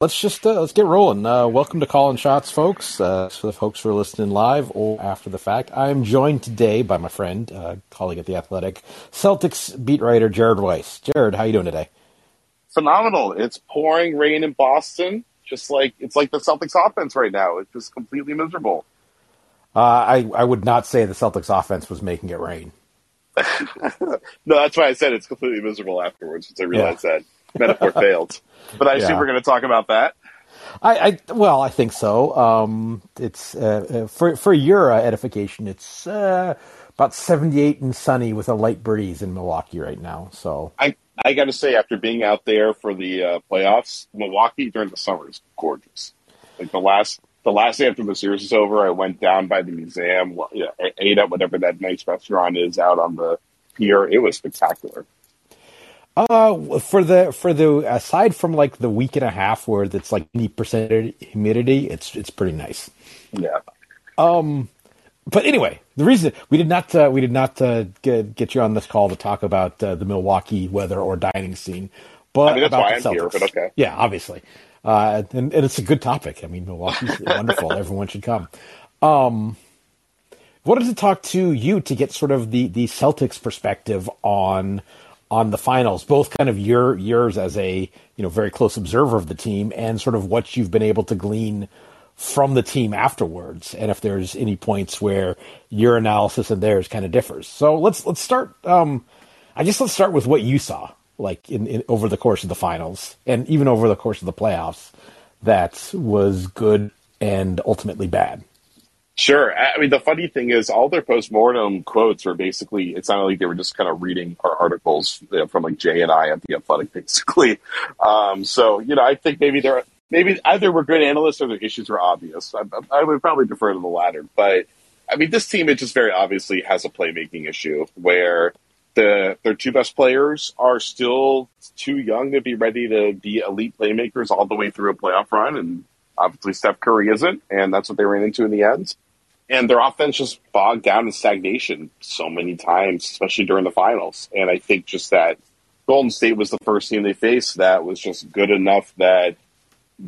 let's just uh, let's get rolling. Uh, welcome to Callin Shots, folks. Uh, for the folks who are listening live or after the fact, I am joined today by my friend, uh, colleague at the Athletic, Celtics beat writer Jared Weiss. Jared, how you doing today? Phenomenal. It's pouring rain in Boston, just like it's like the Celtics offense right now. It's just completely miserable. Uh, I I would not say the Celtics offense was making it rain. no, that's why I said it's completely miserable afterwards, once I realized yeah. that metaphor failed. But I assume we're going to talk about that. I, I, well, I think so. Um, it's uh, uh, for for your uh, edification. It's uh, about seventy eight and sunny with a light breeze in Milwaukee right now. So I I got to say, after being out there for the uh, playoffs, Milwaukee during the summer is gorgeous. Like the last the last day after the series is over, I went down by the museum, you know, ate at whatever that nice restaurant is out on the pier. It was spectacular. Uh, for the for the aside from like the week and a half where it's like eighty percent humidity, it's it's pretty nice. Yeah. Um, but anyway, the reason we did not uh, we did not uh, get get you on this call to talk about uh, the Milwaukee weather or dining scene, but I mean, about the Celtics. Here, but okay. Yeah, obviously, uh, and, and it's a good topic. I mean, Milwaukee's wonderful. Everyone should come. Um, wanted to talk to you to get sort of the the Celtics perspective on on the finals, both kind of your yours as a you know very close observer of the team and sort of what you've been able to glean from the team afterwards, and if there's any points where your analysis and theirs kind of differs. So let's let's start. Um, I guess let's start with what you saw, like in, in over the course of the finals and even over the course of the playoffs, that was good and ultimately bad. Sure. I mean, the funny thing is, all their postmortem quotes were basically, it's not like they were just kind of reading our articles you know, from like Jay and I at The Athletic, basically. Um, so, you know, I think maybe they're, maybe either we're good analysts or their issues were obvious. I, I would probably prefer to the latter. But, I mean, this team, it just very obviously has a playmaking issue where the their two best players are still too young to be ready to be elite playmakers all the way through a playoff run. And obviously, Steph Curry isn't. And that's what they ran into in the end and their offense just bogged down in stagnation so many times, especially during the finals. And I think just that Golden State was the first team they faced that was just good enough that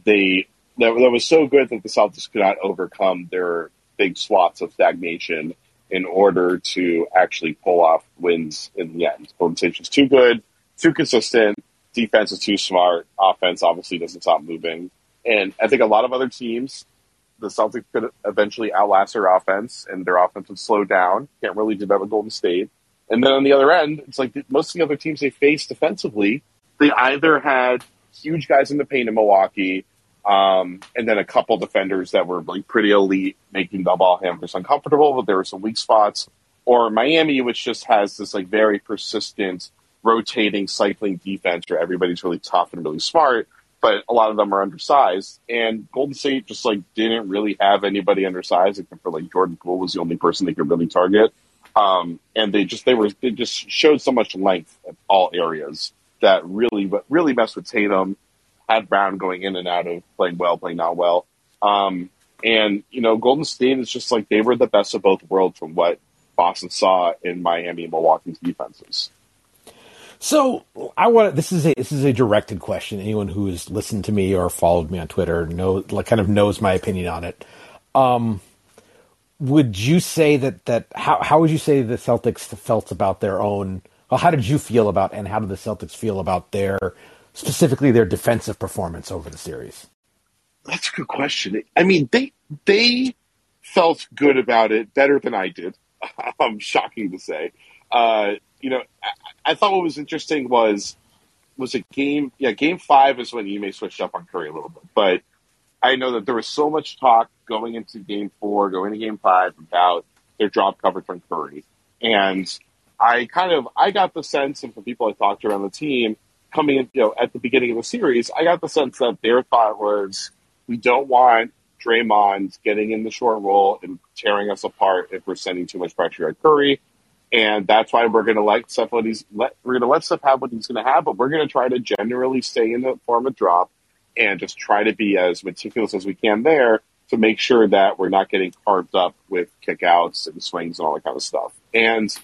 they that, that was so good that the Celtics could not overcome their big swaths of stagnation in order to actually pull off wins in the end. Golden State's just too good, too consistent. Defense is too smart. Offense obviously doesn't stop moving. And I think a lot of other teams the Celtics could eventually outlast their offense, and their offense would slow down. Can't really do that with Golden State. And then on the other end, it's like most of the other teams they faced defensively, they either had huge guys in the paint in Milwaukee, um, and then a couple defenders that were like pretty elite, making the ball handlers uncomfortable, but there were some weak spots. Or Miami, which just has this like very persistent, rotating, cycling defense where everybody's really tough and really smart but a lot of them are undersized. And Golden State just like didn't really have anybody undersized except for like Jordan Poole was the only person they could really target. Um, and they just they were they just showed so much length at all areas that really really messed with Tatum. Had Brown going in and out of playing well, playing not well. Um, and you know, Golden State is just like they were the best of both worlds from what Boston saw in Miami and Milwaukee's defenses. So I want this is a this is a directed question. Anyone who has listened to me or followed me on Twitter know like kind of knows my opinion on it. Um, would you say that that how how would you say the Celtics felt about their own? Well, how did you feel about and how did the Celtics feel about their specifically their defensive performance over the series? That's a good question. I mean, they they felt good about it, better than I did. I'm shocking to say. Uh, you know, I, I, thought what was interesting was was it game yeah game five is when Ime switched up on Curry a little bit, but I know that there was so much talk going into game four, going to game five about their drop coverage from Curry, and I kind of I got the sense, and from people I talked to around the team coming in, you know, at the beginning of the series, I got the sense that their thought was we don't want Draymond getting in the short roll and tearing us apart if we're sending too much pressure at Curry and that's why we're going to let Steph what he's let we're going to let Steph have what he's going to have, but we're going to try to generally stay in the form of drop and just try to be as meticulous as we can there to make sure that we're not getting carved up with kickouts and swings and all that kind of stuff. And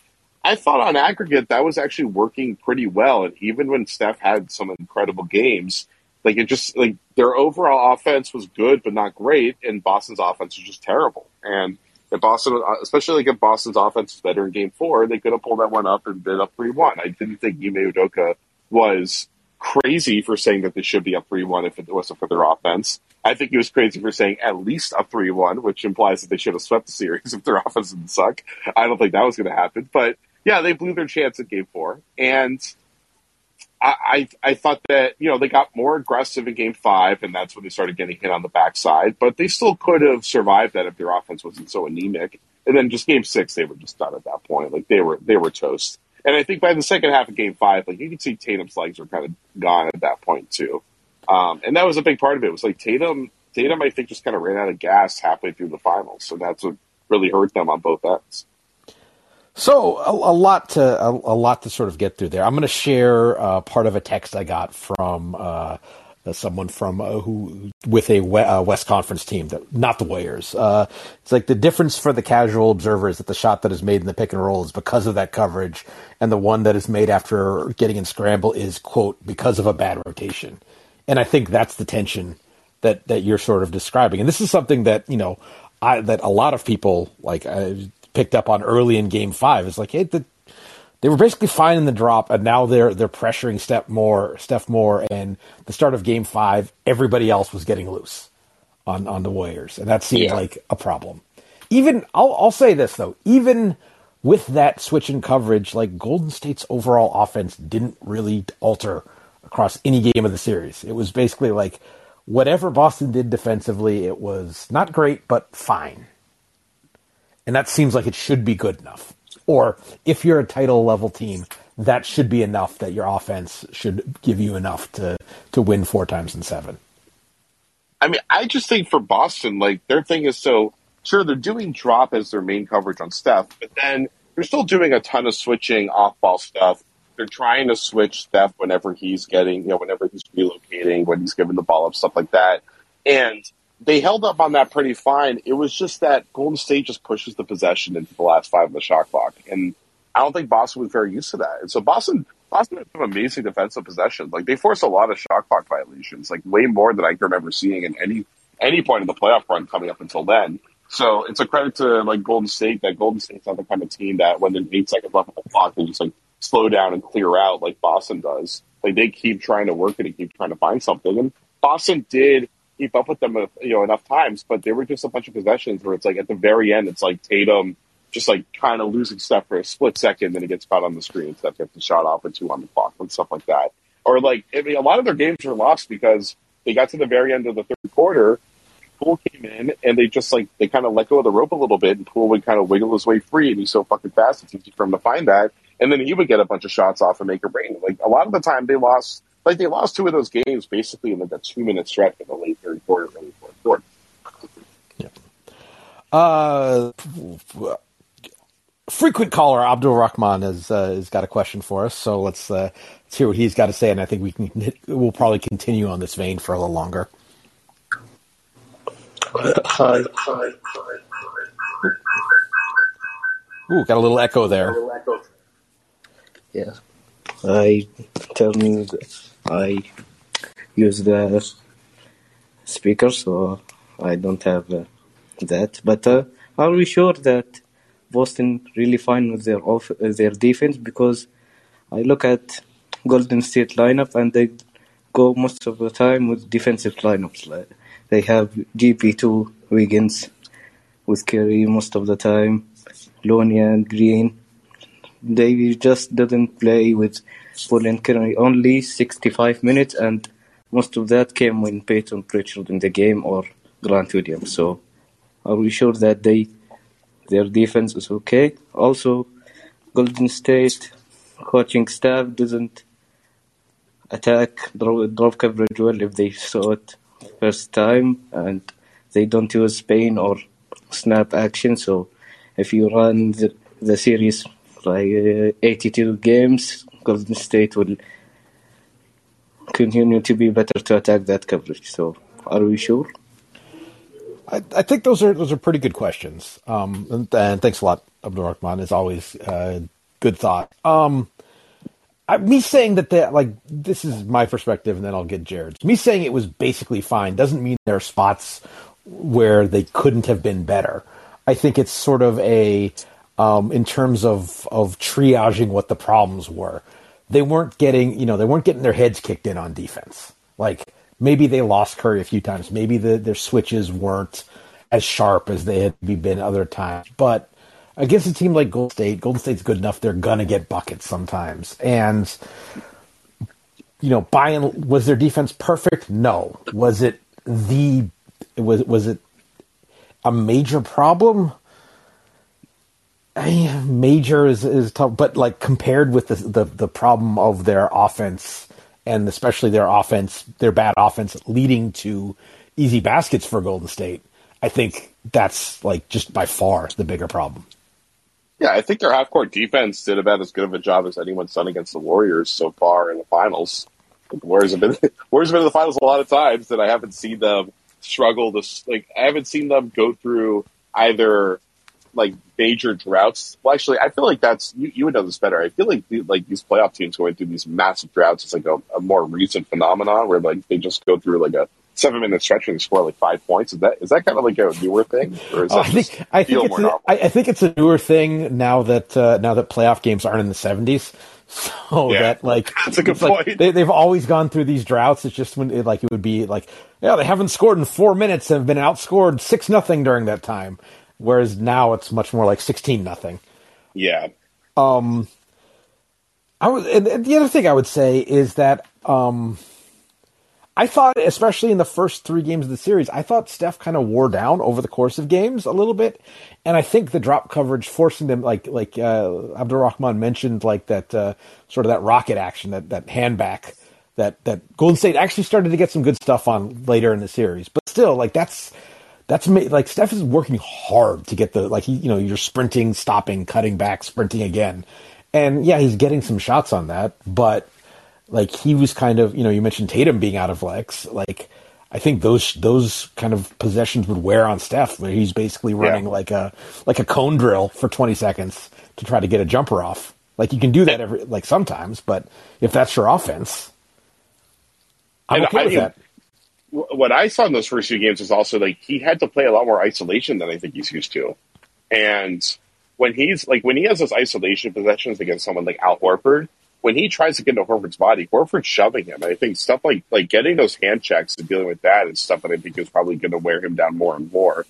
I thought on aggregate that was actually working pretty well. And even when Steph had some incredible games, Like it just like their overall offense was good but not great, and Boston's offense was just terrible. And if Boston, uh, especially like if Boston's offense was better in Game Four, they could have pulled that one up and been up three one. I didn't think Ime Udoka was crazy for saying that they should be up three one if it wasn't for their offense. I think he was crazy for saying at least a three one, which implies that they should have swept the series if their offense didn't suck. I don't think that was going to happen, but yeah, they blew their chance at Game Four, and I, I, I thought that you know they got more aggressive in Game Five, and that's when they started getting hit on the backside. But they still could have survived that if their offense wasn't so anemic. And then just Game Six, they were just done at that point. Like they were they were toast. And I think by the second half of Game Five, like you could see Tatum's legs were kind of gone at that point too. Um, and that was a big part of it. It was like Tatum, Tatum, I think, just kind of ran out of gas halfway through the finals, so that's what really hurt them on both ends. So a, a lot to a, a, lot to sort of get through there. I'm going to share uh, part of a text I got from uh, someone from uh, who with a uh, West Conference team, that, not the Warriors. Uh, it's like the difference for the casual observer is that the shot that is made in the pick and roll is because of that coverage, and the one that is made after getting in scramble is quote because of a bad rotation. And I think that's the tension that that you're sort of describing. And this is something that you know I, that a lot of people like uh, picked up on early in Game Five. It's like hey, the, they were basically fine in the drop, and now they're they're pressuring Steph more, Steph more, and the start of Game Five, everybody else was getting loose on on the Warriors, and that seemed yeah. like a problem. Even I'll I'll say this though, even with that switch in coverage, like Golden State's overall offense didn't really alter across any game of the series. It was basically like whatever Boston did defensively, it was not great, but fine. And that seems like it should be good enough. Or if you're a title level team, that should be enough that your offense should give you enough to, to win four times in seven. I mean, I just think for Boston, like their thing is so sure they're doing drop as their main coverage on Steph, but then they're still doing a ton of switching off ball stuff they're trying to switch Steph whenever he's getting, you know, whenever he's relocating, when he's giving the ball up, stuff like that. And they held up on that pretty fine. It was just that Golden State just pushes the possession into the last five of the shot clock. And I don't think Boston was very used to that. And so Boston, Boston had some amazing defensive possessions. Like they forced a lot of shot clock violations, like way more than I can remember seeing in any any point in the playoff run coming up until then. So it's a credit to like Golden State that Golden State's not the kind of team that when there's eight seconds left on the clock, they just like slow down and clear out like Boston does. Like they keep trying to work it and keep trying to find something. And Boston did keep up with them, uh, you know, enough times, but they were just a bunch of possessions where it's like at the very end, it's like Tatum just like kind of losing stuff for a split second, then it gets caught on the screen, Steph gets the shot off with two on the clock and stuff like that. Or like, I mean, a lot of their games were lost because they got to the very end of the third quarter. Poole came in and they just like they kind of let go of the rope a little bit, and Poole would kind of wiggle his way free, and he's so fucking fast. It's easy for him to find that and then he would get a bunch of shots off and make a rain. Like a lot of the time, they lost. Like they lost two of those games basically in like a two minute stretch in the late third quarter, early fourth quarter. Yeah. Uh, frequent caller Abdul Rahman has uh, has got a question for us, so let's uh, let's hear what he's got to say, and I think we can we'll probably continue on this vein for a little longer. Hi, hi, hi. Ooh, got a little echo there. Yeah. I tell me I use the speaker, so I don't have uh, that. But uh, are we sure that Boston really fine with their off their defense? Because I look at Golden State lineup and they go most of the time with defensive lineups. Like they have GP2 Wiggins with Curry most of the time, Looney and Green they just didn't play with Poole Curry only 65 minutes, and most of that came when Payton Pritchard in the game or Grant Williams. So, are we sure that they their defense is okay? Also, Golden State coaching staff doesn't attack drop, coverage well if they saw it first time, and they don't use Spain or snap action. So, if you run the, the series like uh, 82 games, Golden State will continue to be better to attack that coverage. So, are we sure? I, I think those are those are pretty good questions. Um, and, and, thanks a lot, Abdul Rahman. As always, uh, good thought. Um, I, me saying that they like this is my perspective, and then I'll get Jared's. Me saying it was basically fine doesn't mean there are spots where they couldn't have been better. I think it's sort of a um, in terms of of triaging what the problems were. They weren't getting you know they weren't getting their heads kicked in on defense. Like maybe they lost Curry a few times. Maybe the, their switches weren't as sharp as they had been other times, but against a team like Golden State, Golden State's good enough; they're gonna get buckets sometimes. And you know, by and was their defense perfect? No. Was it the was was it a major problem? I, major is is tough, but like compared with the, the the problem of their offense and especially their offense, their bad offense leading to easy baskets for Golden State, I think that's like just by far the bigger problem. Yeah, I think their half court defense did about as good of a job as anyone's done against the Warriors so far in the finals. The Warriors have been Warriors have been in the finals a lot of times that I haven't seen them struggle to like I haven't seen them go through either like major droughts. Well, actually, I feel like that's you, you would know this better. I feel like like these playoff teams going through these massive droughts is like a, a more recent phenomenon where like they just go through like a seven minute stretch and score like five points. Is that is that kind of like a newer thing, or is that I think I think it's a, I, I, think it's a newer thing now that uh, now that playoff games aren't in the seventies. So yeah. that like that's a good point. Like, they, have always gone through these droughts. It's just when it, like it would be like yeah they haven't scored in four minutes and have been outscored six nothing during that time. Whereas now it's much more like sixteen nothing. Yeah. Um. I was and the other thing I would say is that um I thought, especially in the first three games of the series, I thought Steph kind of wore down over the course of games a little bit, and I think the drop coverage forcing them, like like uh, Abdul-Rahman mentioned, like that uh, sort of that rocket action, that that hand back, that that Golden State actually started to get some good stuff on later in the series, but still, like that's that's like Steph is working hard to get the like he, you know you're sprinting, stopping, cutting back, sprinting again, and yeah, he's getting some shots on that, but like he was kind of, you know, you mentioned Tatum being out of legs. Like I think those those kind of possessions would wear on Steph, where he's basically running yeah. like a like a cone drill for 20 seconds to try to get a jumper off. Like you can do that every like sometimes, but if that's your offense, I'm okay I, with that. What I saw in those first few games is also like he had to play a lot more isolation than I think he's used to, and when he's like when he has those isolation possessions against someone like Al Horford, when he tries to get into Horford's body, Horford's shoving him. I think stuff like like getting those hand checks and dealing with that is stuff that I think is probably going to wear him down more and more.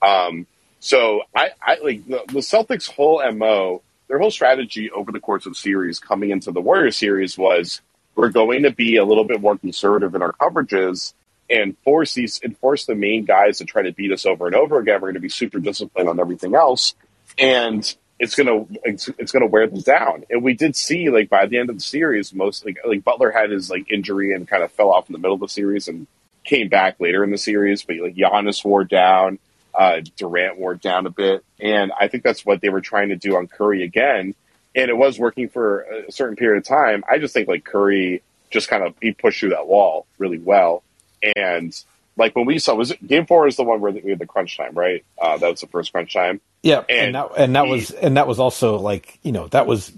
Um, so I, I like the, the, Celtics' whole mo, their whole strategy over the course of the series, coming into the Warriors series, was we're going to be a little bit more conservative in our coverages and force these and force the main guys to try to beat us over and over again. We're going to be super disciplined on everything else, and it's gonna it's, it's, gonna wear them down. And we did see like by the end of the series, most like, like Butler had his like injury and kind of fell off in the middle of the series and came back later in the series. But like Giannis wore down, uh, Durant wore down a bit, and I think that's what they were trying to do on Curry again. And it was working for a certain period of time. I just think like Curry just kind of he pushed through that wall really well, and like when we saw was it, game four is the one where we had the crunch time, right? Uh, that was the first crunch time. Yeah, and, and that, and that he, was and that was also like you know that was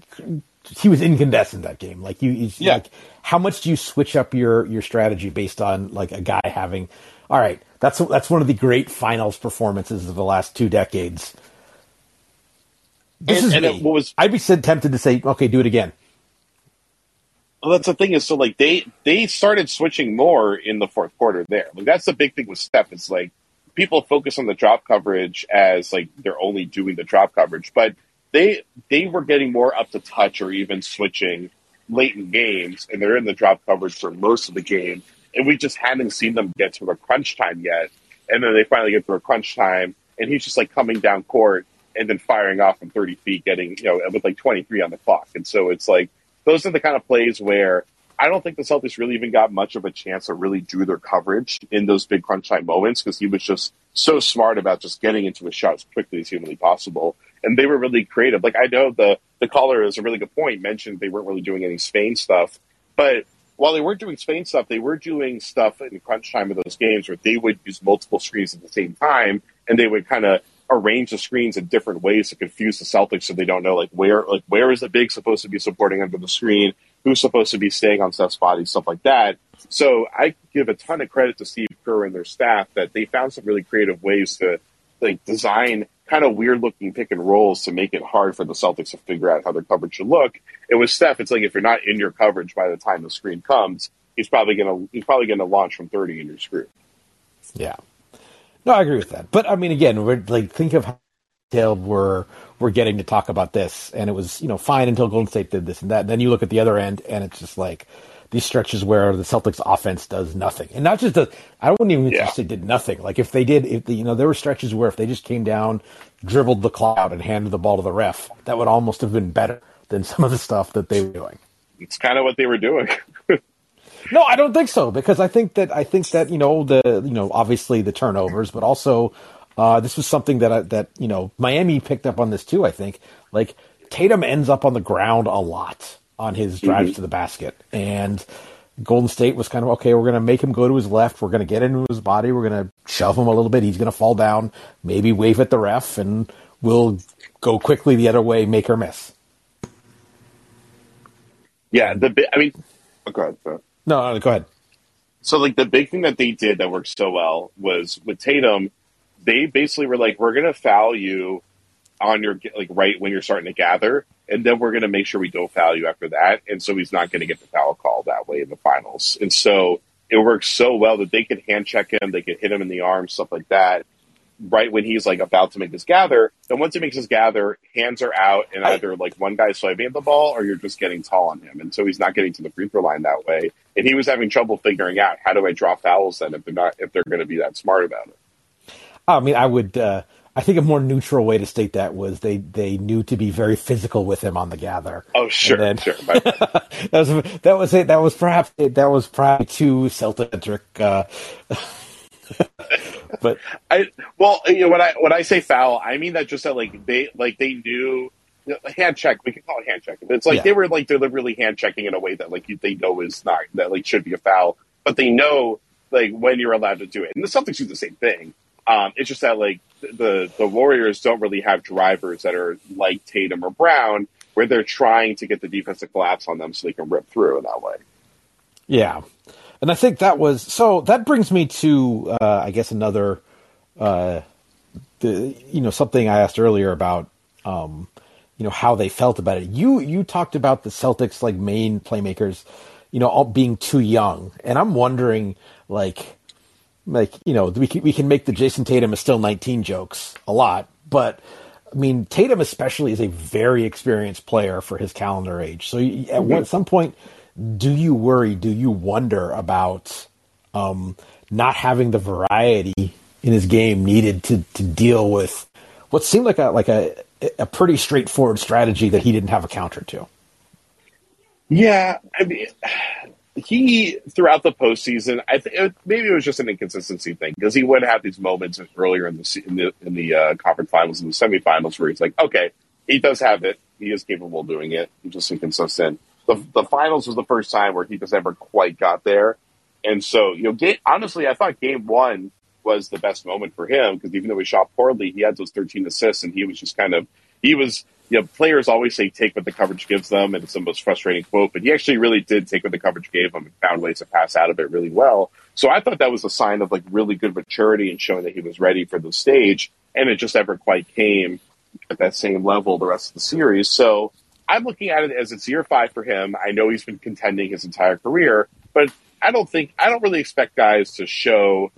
he was incandescent that game. Like you, you yeah. Like, how much do you switch up your your strategy based on like a guy having? All right, that's that's one of the great finals performances of the last two decades. This and, is and me. was I'd be tempted to say, okay, do it again. Well, that's the thing is, so like they they started switching more in the fourth quarter. There, like that's the big thing with Steph. It's like people focus on the drop coverage as like they're only doing the drop coverage, but they they were getting more up to touch or even switching late in games, and they're in the drop coverage for most of the game, and we just hadn't seen them get to a crunch time yet. And then they finally get to a crunch time, and he's just like coming down court and then firing off from 30 feet, getting you know with like 23 on the clock, and so it's like those are the kind of plays where I don't think the Celtics really even got much of a chance to really do their coverage in those big crunch time moments because he was just so smart about just getting into a shot as quickly as humanly possible. And they were really creative. Like I know the the caller is a really good point. Mentioned they weren't really doing any Spain stuff, but while they weren't doing Spain stuff, they were doing stuff in crunch time of those games where they would use multiple screens at the same time, and they would kind of arrange the screens in different ways to confuse the Celtics so they don't know like where like where is the big supposed to be supporting under the screen who's supposed to be staying on Steph's body, stuff like that. So I give a ton of credit to Steve Kerr and their staff that they found some really creative ways to like design kind of weird looking pick and rolls to make it hard for the Celtics to figure out how their coverage should look. And with Steph, it's like if you're not in your coverage by the time the screen comes, he's probably gonna he's probably gonna launch from thirty and you're screwed. Yeah. No, I agree with that. But I mean again, we're like think of how detailed we're we're getting to talk about this and it was, you know, fine until Golden State did this and that. Then you look at the other end and it's just like these stretches where the Celtics offense does nothing, and not just the. I wouldn't even yeah. say did nothing. Like if they did, if the, you know, there were stretches where if they just came down, dribbled the cloud, and handed the ball to the ref, that would almost have been better than some of the stuff that they were doing. It's kind of what they were doing. no, I don't think so because I think that I think that you know the you know obviously the turnovers, but also uh, this was something that I, that you know Miami picked up on this too. I think like Tatum ends up on the ground a lot on his drives mm-hmm. to the basket. And Golden State was kind of okay. We're going to make him go to his left. We're going to get into his body. We're going to shove him a little bit. He's going to fall down. Maybe wave at the ref, and we'll go quickly the other way, make or miss. Yeah, the I mean, oh, go ahead. No, go ahead. So, like, the big thing that they did that worked so well was with Tatum. They basically were like, "We're going to foul you on your like right when you're starting to gather, and then we're going to make sure we don't foul you after that. And so he's not going to get the foul call that way in the finals. And so it works so well that they could hand check him, they could hit him in the arm, stuff like that. Right when he's like about to make his gather, then once he makes his gather, hands are out, and either like one guy's swiping at the ball, or you're just getting tall on him, and so he's not getting to the free throw line that way. And he was having trouble figuring out how do I draw fouls then if they're not if they're going to be that smart about it. I mean, I would. Uh I think a more neutral way to state that was they, they knew to be very physical with him on the gather. Oh sure, then, sure. that was that was it. That was perhaps that was probably too Celtic. Uh, but I well, you know when I when I say foul, I mean that just that like they like they knew hand check. We can call it hand check. It's like yeah. they were like deliberately hand checking in a way that like they know is not that like should be a foul, but they know like when you're allowed to do it. And the Celtics do the same thing. Um, it's just that like the the Warriors don't really have drivers that are like Tatum or Brown, where they're trying to get the defense to collapse on them so they can rip through in that way. Yeah, and I think that was so. That brings me to uh, I guess another, uh, the you know something I asked earlier about. Um, you know how they felt about it. You you talked about the Celtics like main playmakers, you know, all being too young, and I'm wondering like like you know we can, we can make the Jayson Tatum is still 19 jokes a lot, but I mean Tatum especially is a very experienced player for his calendar age. So at mm-hmm. one, some point, do you worry? Do you wonder about um, not having the variety in his game needed to to deal with what seemed like a like a a pretty straightforward strategy that he didn't have a counter to? Yeah, I mean, he throughout the postseason, I think maybe it was just an inconsistency thing because he would have these moments earlier in the in the, in the uh, conference finals and the semifinals where he's like, okay, he does have it, he is capable of doing it, he's just inconsistent. The the finals was the first time where he just never quite got there, and so you know, game, honestly, I thought game one was the best moment for him because even though he shot poorly, he had those 13 assists and he was just kind of he was you know, players always say take what the coverage gives them, and it's the most frustrating quote. But he actually really did take what the coverage gave him and found ways to pass out of it really well. So I thought that was a sign of like really good maturity and showing that he was ready for the stage, and it just never quite came at that same level the rest of the series. So I'm looking at it as it's year five for him. I know he's been contending his entire career, but I don't think I don't really expect guys to show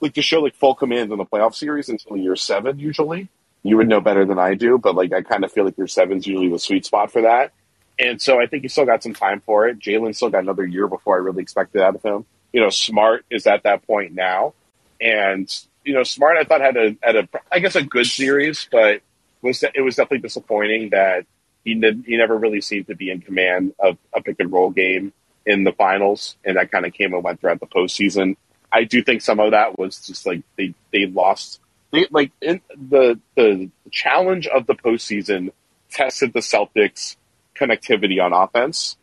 like to show like full command in the playoff series until year seven usually you would know better than I do, but like I kind of feel like your seven's usually the sweet spot for that. And so I think he still got some time for it. Jalen still got another year before I really expected out of him. You know, Smart is at that point now, and you know, Smart I thought had a had a I guess a good series, but was it was definitely disappointing that he did, he never really seemed to be in command of a pick and roll game in the finals, and that kind of came and went throughout the postseason. I do think some of that was just like they they lost they, like the the challenge of the postseason tested the Celtics' connectivity on offense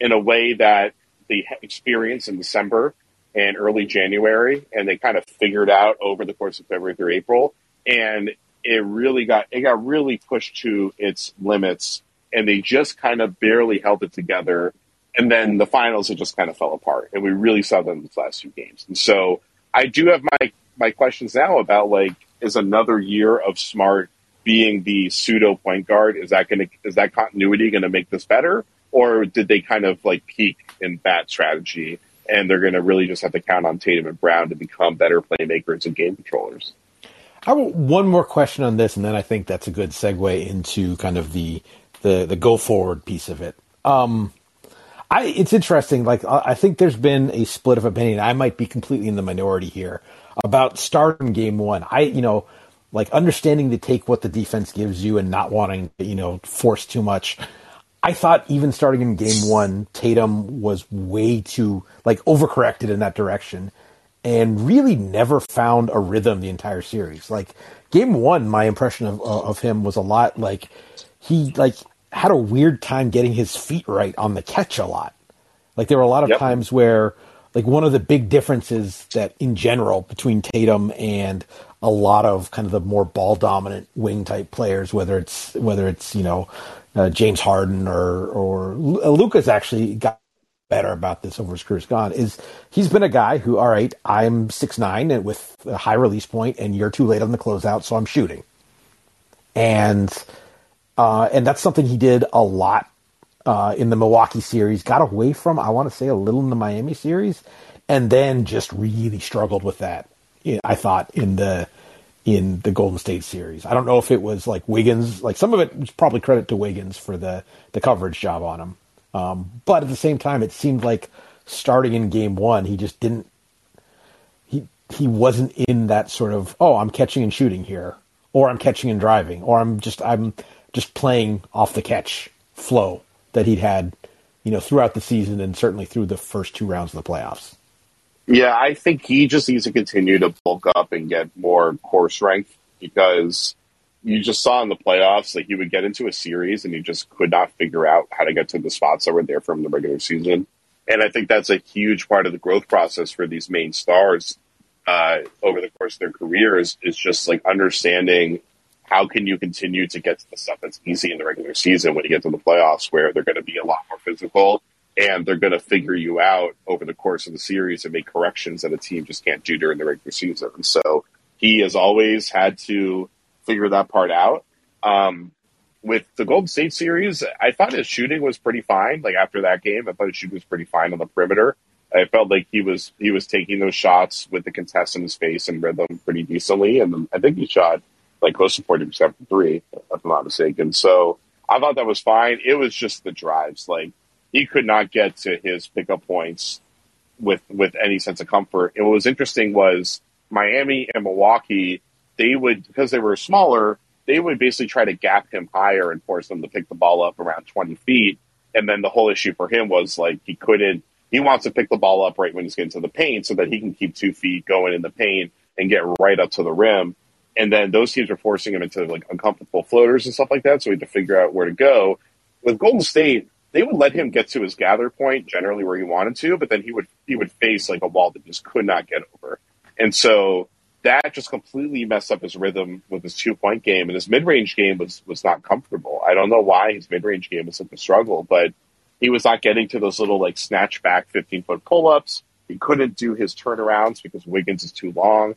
in a way that they experienced in December and early January, and they kind of figured out over the course of February through April, and it really got it got really pushed to its limits and they just kind of barely held it together. And then the finals, it just kind of fell apart, and we really saw them in these last few games. And so I do have my my questions now about like is another year of Smart being the pseudo point guard is that going to is that continuity going to make this better, or did they kind of like peak in that strategy and they're going to really just have to count on Tatum and Brown to become better playmakers and game controllers? I have one more question on this, and then I think that's a good segue into kind of the the, the go forward piece of it. Um, I, it's interesting. Like I think there's been a split of opinion. I might be completely in the minority here about starting game one. I, you know, like understanding to take what the defense gives you and not wanting to, you know, force too much. I thought even starting in game one, Tatum was way too like overcorrected in that direction and really never found a rhythm the entire series. Like game one, my impression of of him was a lot like he like had a weird time getting his feet right on the catch a lot. Like there were a lot of yep. times where like one of the big differences that in general between Tatum and a lot of kind of the more ball dominant wing type players, whether it's whether it's you know uh, James Harden or or Luka's actually got better about this over his career's gone is he's been a guy who, all right, I'm six nine and with a high release point, and you're too late on the closeout, so I'm shooting. And uh, and that's something he did a lot uh, in the Milwaukee series. Got away from, I want to say, a little in the Miami series, and then just really struggled with that. I thought in the in the Golden State series. I don't know if it was like Wiggins, like some of it was probably credit to Wiggins for the the coverage job on him. Um, but at the same time, it seemed like starting in game one, he just didn't. He he wasn't in that sort of oh I'm catching and shooting here, or I'm catching and driving, or I'm just I'm just playing off the catch flow that he'd had, you know, throughout the season and certainly through the first two rounds of the playoffs. Yeah, I think he just needs to continue to bulk up and get more core strength because you just saw in the playoffs, like you would get into a series and you just could not figure out how to get to the spots that were there from the regular season. And I think that's a huge part of the growth process for these main stars uh, over the course of their careers is just like understanding how can you continue to get to the stuff that's easy in the regular season when you get to the playoffs where they're going to be a lot more physical and they're going to figure you out over the course of the series and make corrections that a team just can't do during the regular season. And so he has always had to figure that part out. Um, with the Golden State series, I thought his shooting was pretty fine. Like after that game, I thought his shooting was pretty fine on the perimeter. I felt like he was he was taking those shots with the contest in his face and rhythm pretty decently, and I think he shot like close to forty percent from three, if I'm not mistaken. So I thought that was fine. It was just the drives, like he could not get to his pickup points with with any sense of comfort. And what was interesting was Miami and Milwaukee they would because they were smaller, they would basically try to gap him higher and force him to pick the ball up around 20 feet. And then the whole issue for him was like he couldn't. He wants to pick the ball up right when he's getting to the paint so that he can keep two feet going in the paint and get right up to the rim. And then those teams were forcing him into like uncomfortable floaters and stuff like that. So he had to figure out where to go. With Golden State, they would let him get to his gather point generally where he wanted to, but then he would he would face like a wall that just could not get over. And so that just completely messed up his rhythm with his two point game, and his mid range game was was not comfortable. I don't know why his mid range game was such a struggle, but he was not getting to those little like snatch back fifteen foot pull ups. He couldn't do his turnarounds because Wiggins is too long.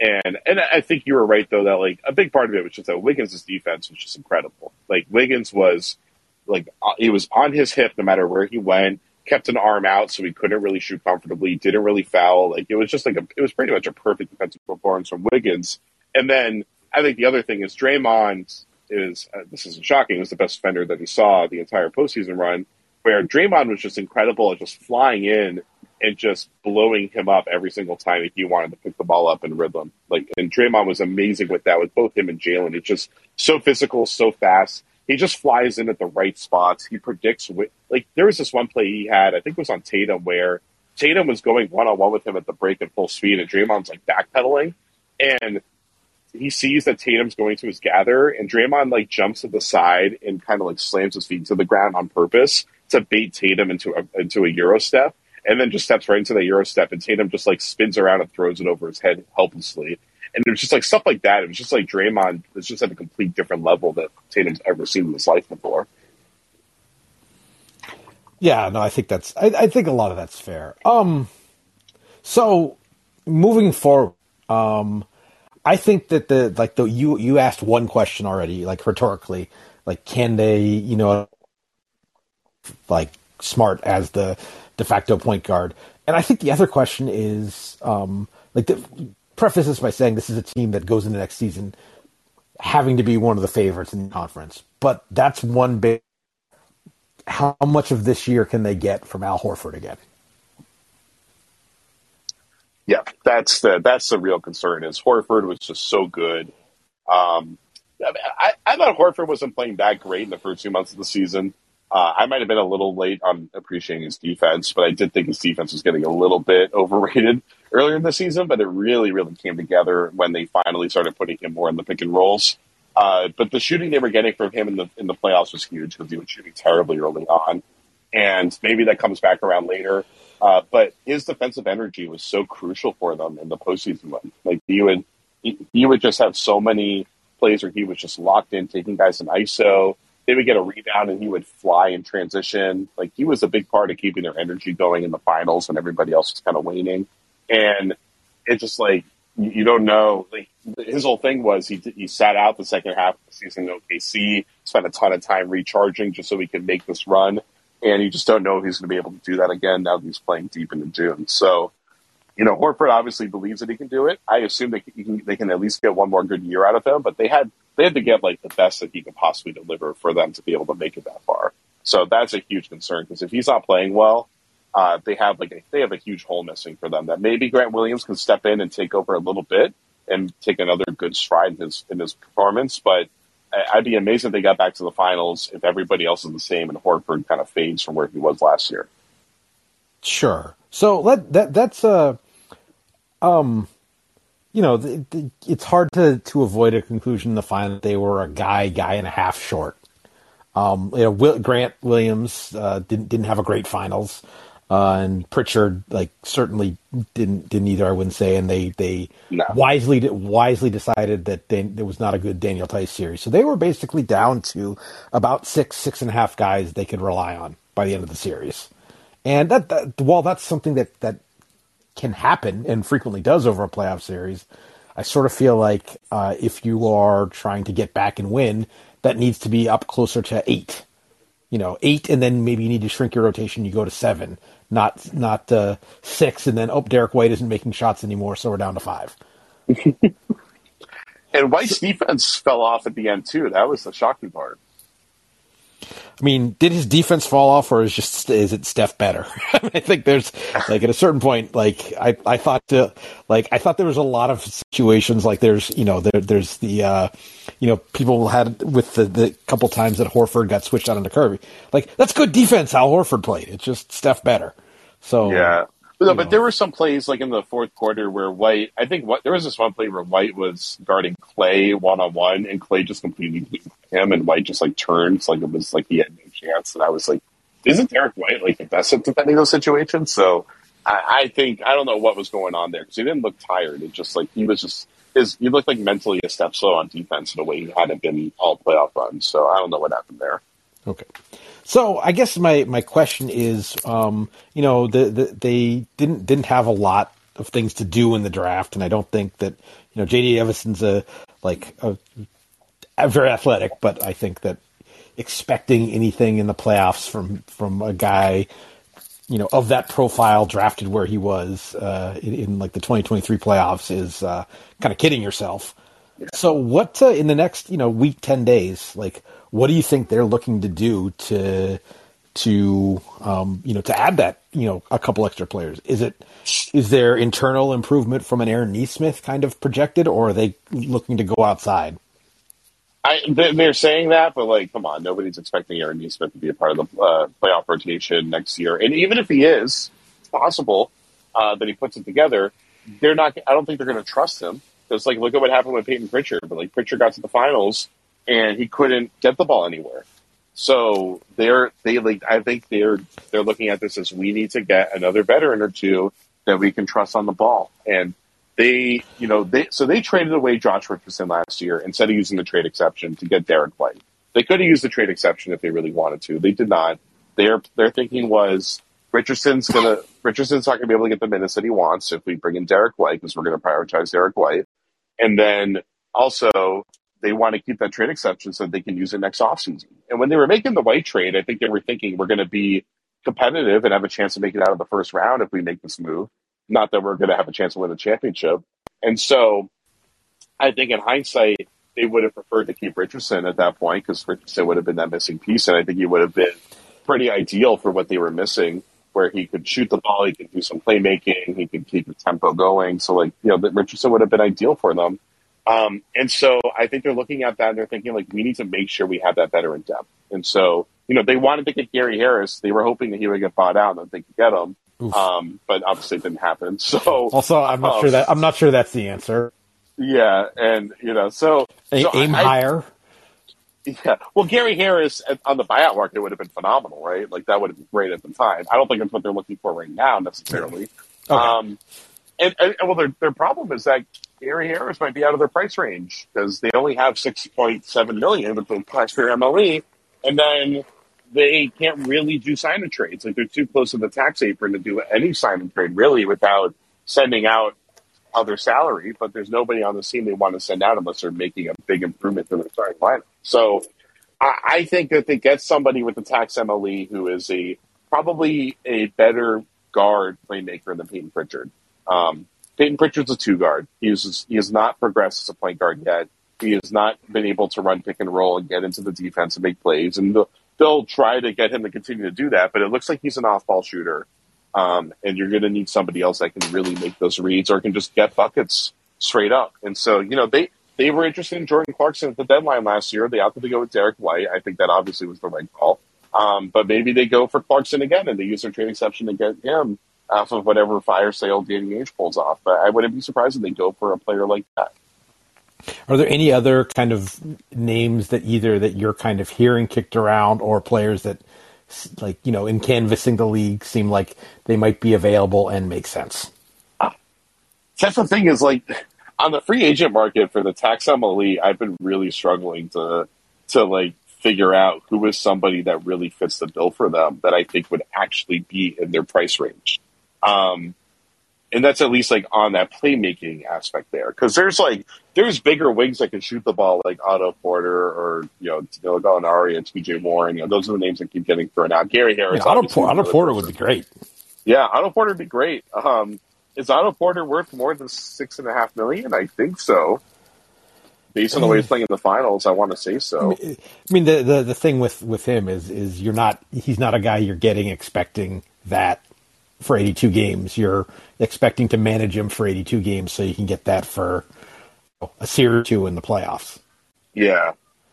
And and I think you were right though that like a big part of it was just that Wiggins' defense was just incredible. Like Wiggins was like uh, he was on his hip no matter where he went kept an arm out so he couldn't really shoot comfortably, didn't really foul. Like it was just like a, it was pretty much a perfect defensive performance from Wiggins. And then I think the other thing is Draymond is uh, this isn't shocking. Was the best defender that he saw the entire postseason run, where Draymond was just incredible at just flying in and just blowing him up every single time if he wanted to pick the ball up and rhythm. Like and Draymond was amazing with that with both him and Jalen. It's just so physical, so fast he just flies in at the right spots. He predicts like there was this one play he had, I think it was on Tatum, where Tatum was going one on one with him at the break at full speed, and Draymond's like backpedaling, and he sees that Tatum's going to his gather, and Draymond like jumps to the side and kind of like slams his feet to the ground on purpose to bait Tatum into a into a euro step, and then just steps right into the euro step, and Tatum just like spins around and throws it over his head helplessly. And it was just like stuff like that. It was just like Draymond was just at a complete different level that Tatum's ever seen in his life before. Yeah, no, I think that's I, I think a lot of that's fair. Um, so moving forward, um, I think that the like the you you asked one question already, like rhetorically, like can they, you know, like smart as the de facto point guard, and I think the other question is, um, like the preface this by saying this is a team that goes into next season having to be one of the favorites in the conference, but that's one big. How much of this year can they get from Al Horford again? Yeah, that's the that's the real concern. Is Horford was just so good. Um, I, I thought Horford wasn't playing that great in the first two months of the season. Uh, I might have been a little late on appreciating his defense, but I did think his defense was getting a little bit overrated earlier in the season. But it really, really came together when they finally started putting him more in the pick and rolls. Uh, but the shooting they were getting from him in the in the playoffs was huge because he was shooting terribly early on, and maybe that comes back around later. Uh, but his defensive energy was so crucial for them in the postseason run. Like he would, he would just have so many plays where he was just locked in, taking guys in ISO. They would get a rebound and he would fly in transition. Like he was a big part of keeping their energy going in the finals when everybody else was kind of waning. And it's just like you, don't know. Like his whole thing was he he sat out the second half of the season in OKC, spent a ton of time recharging just so he could make this run and you just don't know if he's going to be able to do that again now that he's playing deep into June. So, you know, Horford obviously believes that he can do it. I assume they can, they can at least get one more good year out of him, but they had they had to get like the best that he could possibly deliver for them to be able to make it that far. So that's a huge concern because if he's not playing well, uh, they have like a, they have a huge hole missing for them. That maybe Grant Williams can step in and take over a little bit and take another good stride in his in his performance, but I'd be amazed if they got back to the finals if everybody else is the same and Horford kind of fades from where he was last year. Sure. So let that that's uh um you know the, the, it's hard to to avoid a conclusion in the final they were a guy guy and a half short. Um, you know, Will, Grant Williams uh, didn't didn't have a great finals. Uh, and Pritchard, like, certainly didn't didn't either. I wouldn't say, and they they no. wisely wisely decided that they, it was not a good Daniel Theis series. So they were basically down to about six six and a half guys they could rely on by the end of the series. And that, that while that's something that that can happen and frequently does over a playoff series, I sort of feel like uh, if you are trying to get back and win, that needs to be up closer to eight. You know, eight, and then maybe you need to shrink your rotation. You go to seven not not uh, six, and then oh, Derrick White isn't making shots anymore, so we're down to five. and White's defense fell off at the end too. That was the shocking part. I mean, did his defense fall off, or is just is it Steph better? I think there's like at a certain point, like I I thought to, like I thought there was a lot of situations like there's you know there there's the uh, you know people had with the the couple times that Horford got switched out into Curry, like that's good defense how Horford played. It's just Steph better. So yeah, but, but there were some plays like in the fourth quarter where White, I think what there was this one play where White was guarding Clay one on one, and Clay just completely beat him, and White just like turns It's like it was like he had no chance, and I was like, isn't Derrick White like the best at defending those situations? So I, I think I don't know what was going on there because he didn't look tired. It just like he was just his he looked like mentally a step slow on defense in a way he hadn't been all playoff runs. So I don't know what happened there. Okay. So I guess my, my question is, um, you know, the, the, they didn't didn't have a lot of things to do in the draft, and I don't think that you know J.D. Davison's a like a, a very athletic, but I think that expecting anything in the playoffs from from a guy you know of that profile drafted where he was uh, in, in, like the 2023 playoffs is uh, kind of kidding yourself. So what uh, in the next you know week ten days like what do you think they're looking to do to to um, you know to add that you know a couple extra players? Is it is there internal improvement from an Aaron Nesmith kind of projected, or are they looking to go outside? I, they're saying that, but like, come on, nobody's expecting Aaron Nesmith to be a part of the uh, playoff rotation next year. And even if he is, it's possible uh, that he puts it together. They're not. I don't think they're going to trust him because, like, look at what happened with Payton Pritchard. But like, Pritchard got to the finals and he couldn't get the ball anywhere. So they're they like I think they're they're looking at this as we need to get another veteran or two that we can trust on the ball. And they you know they so they traded away Josh Richardson last year instead of using the trade exception to get Derrick White. They could have used the trade exception if they really wanted to. They did not. their their thinking was Richardson's gonna Richardson's not gonna be able to get the minutes that he wants if we bring in Derrick White because we're gonna prioritize Derrick White, and then also they want to keep that trade exception so they can use it next offseason. And when they were making the White trade, I think they were thinking we're going to be competitive and have a chance to make it out of the first round if we make this move. Not that we're going to have a chance to win the championship. And so I think in hindsight, they would have preferred to keep Richardson at that point because Richardson would have been that missing piece. And I think he would have been pretty ideal for what they were missing, where he could shoot the ball, he could do some playmaking, he could keep the tempo going. So, like, you know, Richardson would have been ideal for them. Um, and so I think they're looking at that and they're thinking, like, we need to make sure we have that veteran depth. And so, you know, they wanted to get Gary Harris. They were hoping that he would get bought out and that they could get him. Um, but obviously it didn't happen. So also, I'm not um, sure that I'm not sure that's the answer. Yeah, and you know, so, so aim I, higher. Yeah, well, Gary Harris on the buyout market would have been phenomenal, right? Like that would have been great at the time. I don't think that's what they're looking for right now necessarily. Okay. Um, and, and, well, their their problem is that Gary Harris might be out of their price range because they only have six point seven million with the price for MLE, and then they can't really do sign and trades. Like they're too close to the tax apron to do any sign and trade really without sending out other salary. But there's nobody on the team they want to send out unless they're making a big improvement to their starting lineup. So I, I think that they get somebody with the tax MLE who is a probably a better guard playmaker than Payton Pritchard. Um, Payton Pritchard's a two guard. He he has not progressed as a point guard yet. He has not been able to run pick and roll and get into the defense and make plays. And the, they'll try to get him to continue to do that, but it looks like he's an off ball shooter. Um, and you're going to need somebody else that can really make those reads or can just get buckets straight up. And so, you know, they, they were interested in Jordan Clarkson at the deadline last year. They opted to go with Derrick White. I think that obviously was the right call. Um, but maybe they go for Clarkson again and they use their trade exception to get him off of whatever fire sale Danny Ainge pulls off. But I wouldn't be surprised if they go for a player like that. Are there any other kind of names that either that you're kind of hearing kicked around or players that like, you know, in canvassing the league seem like they might be available and make sense? That's the thing is like on the free agent market for the tax MLE, I've been really struggling to to like figure out who is somebody that really fits the bill for them that I think would actually be in their price range. Um, and that's at least like on that playmaking aspect there because there's like there's bigger wings that can shoot the ball like Otto Porter or you know Danilo Gallinari and T.J. Warren. You know those are the names that keep getting thrown out. Gary Harris. Yeah, Otto, Por- Otto Porter would be great. Yeah, Otto Porter would be great. Um, is Otto Porter worth more than six and a half million? I think so. Based on the way he's playing in the finals, I want to say so. I mean, the, the the thing with with him is is you're not he's not a guy you're getting expecting that for 82 games. You're expecting to manage him for 82 games so you can get that for a series or two in the playoffs. Yeah.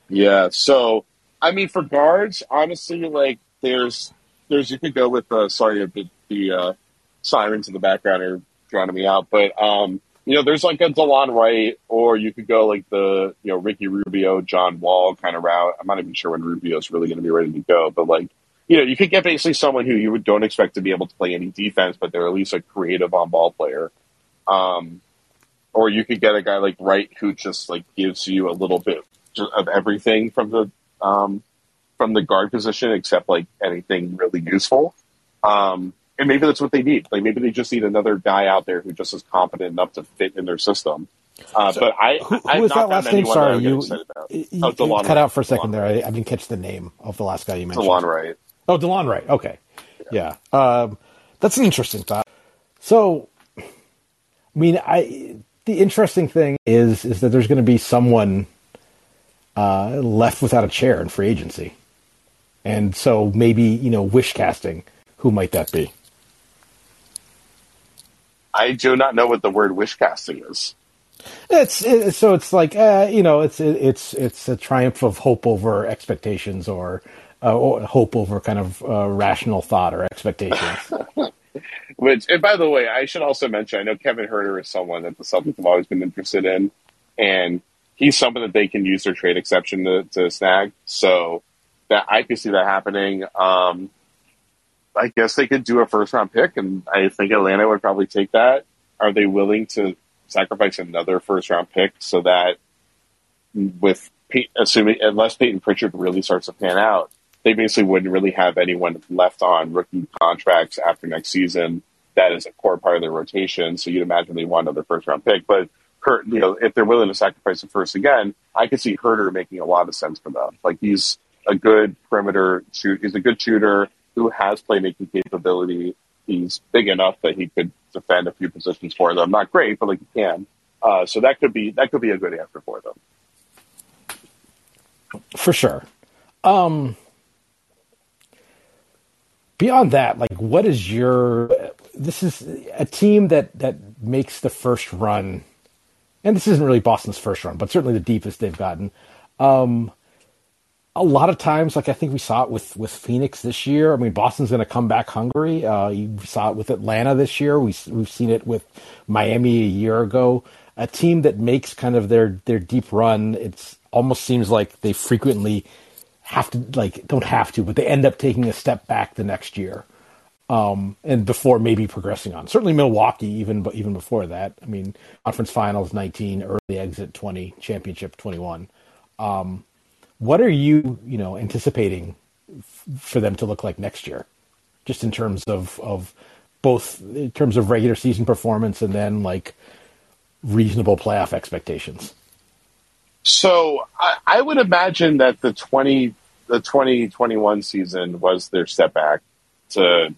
Yeah. So, I mean, for guards, honestly, like there's, there's, you could go with, uh, sorry, the, the uh, sirens in the background are drowning me out, but, um, you know, there's like a Delon Wright, or you could go like the, you know, Ricky Rubio, John Wall kind of route. I'm not even sure when Rubio's really going to be ready to go, but like, you know, you could get basically someone who you would don't expect to be able to play any defense, but they're at least a creative on ball player. Um, or you could get a guy like Wright who just like gives you a little bit of everything from the um, from the guard position, except like anything really useful. Um, and maybe that's what they need. Like maybe they just need another guy out there who just is competent enough to fit in their system. Uh, so, but I, who, who was that last name? Sorry, you, you, oh, you cut out for a second there. I, I, didn't catch the name of the last guy you mentioned. Delon Wright. Oh, Delon Wright. Okay. Yeah. yeah. Um, that's an interesting thought. So, I mean, I the interesting thing is is that there's going to be someone uh, left without a chair in free agency, and so maybe you know wish casting. Who might that be? I do not know what the word wish casting is. It's it, so it's like uh, you know it's it, it's it's a triumph of hope over expectations or uh, hope over kind of uh, rational thought or expectations. Which, and by the way, I should also mention, I know Kevin Huerter is someone that the Celtics have always been interested in, and he's someone that they can use their trade exception to, to snag. So that I could see that happening. Um, I guess they could do a first round pick, and I think Atlanta would probably take that. Are they willing to sacrifice another first round pick so that with assuming unless Payton Pritchard really starts to pan out, they basically wouldn't really have anyone left on rookie contracts after next season. That is a core part of their rotation. So you'd imagine they want another first round pick. But Hurt, you know, if they're willing to sacrifice the first again, I could see Huerter making a lot of sense for them. Like he's a good perimeter shoot. He's a good shooter who has playmaking capability. He's big enough that he could defend a few positions for them. Not great, but like he can. Uh, so that could be that could be a good answer for them. For sure. Um, beyond that, like, what is your? This is a team that that makes the first run, and this isn't really Boston's first run, but certainly the deepest they've gotten. Um, a lot of times, like I think we saw it with with Phoenix this year. I mean, Boston's going to come back hungry. Uh, you saw it with Atlanta this year. We we've seen it with Miami a year ago. A team that makes kind of their their deep run. It's almost seems like they frequently have to like don't have to, but they end up taking a step back the next year, um, and before maybe progressing on. Certainly Milwaukee, even but even before that. I mean, conference finals nineteen, early exit twenty, championship twenty one. Um, what are you you know anticipating f- for them to look like next year, just in terms of of both in terms of regular season performance and then like reasonable playoff expectations? So I, I would imagine that the twenty the twenty twenty one season was their setback to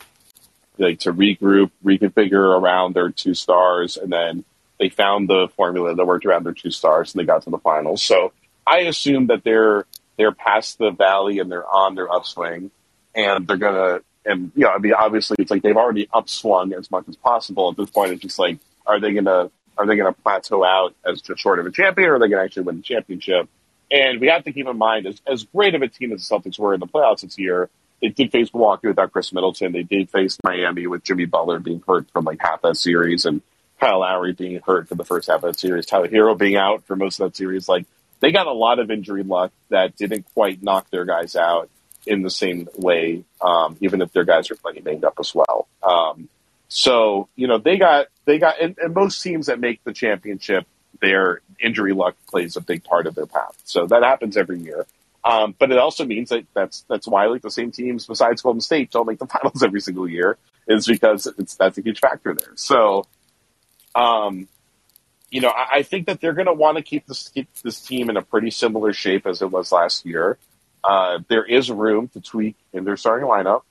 like to regroup, reconfigure around their two stars, and then they found the formula that worked around their two stars, and they got to the finals. So I assume that they're they're past the valley and they're on their upswing, and they're gonna and you know I mean obviously it's like they've already upswung as much as possible at this point. It's just like are they gonna are they to plateau out as just short of a champion, or are they to actually win the championship? And we have to keep in mind, as, as great of a team as the Celtics were in the playoffs this year, they did face Milwaukee without Khris Middleton. They did face Miami with Jimmy Butler being hurt from like half that series, and Kyle Lowry being hurt for the first half of that series. Tyler Herro being out for most of that series. Like they got a lot of injury luck that didn't quite knock their guys out in the same way, um, even if their guys are plenty banged up as well. Um, so you know they got they got and, and most teams that make the championship, their injury luck plays a big part of their path. So that happens every year. Um, but it also means that that's that's why like the same teams besides Golden State don't make the finals every single year is because it's that's a huge factor there. So, um, you know, I, I think that they're going to want to keep this keep this team in a pretty similar shape as it was last year. Uh, there is room to tweak in their starting lineup.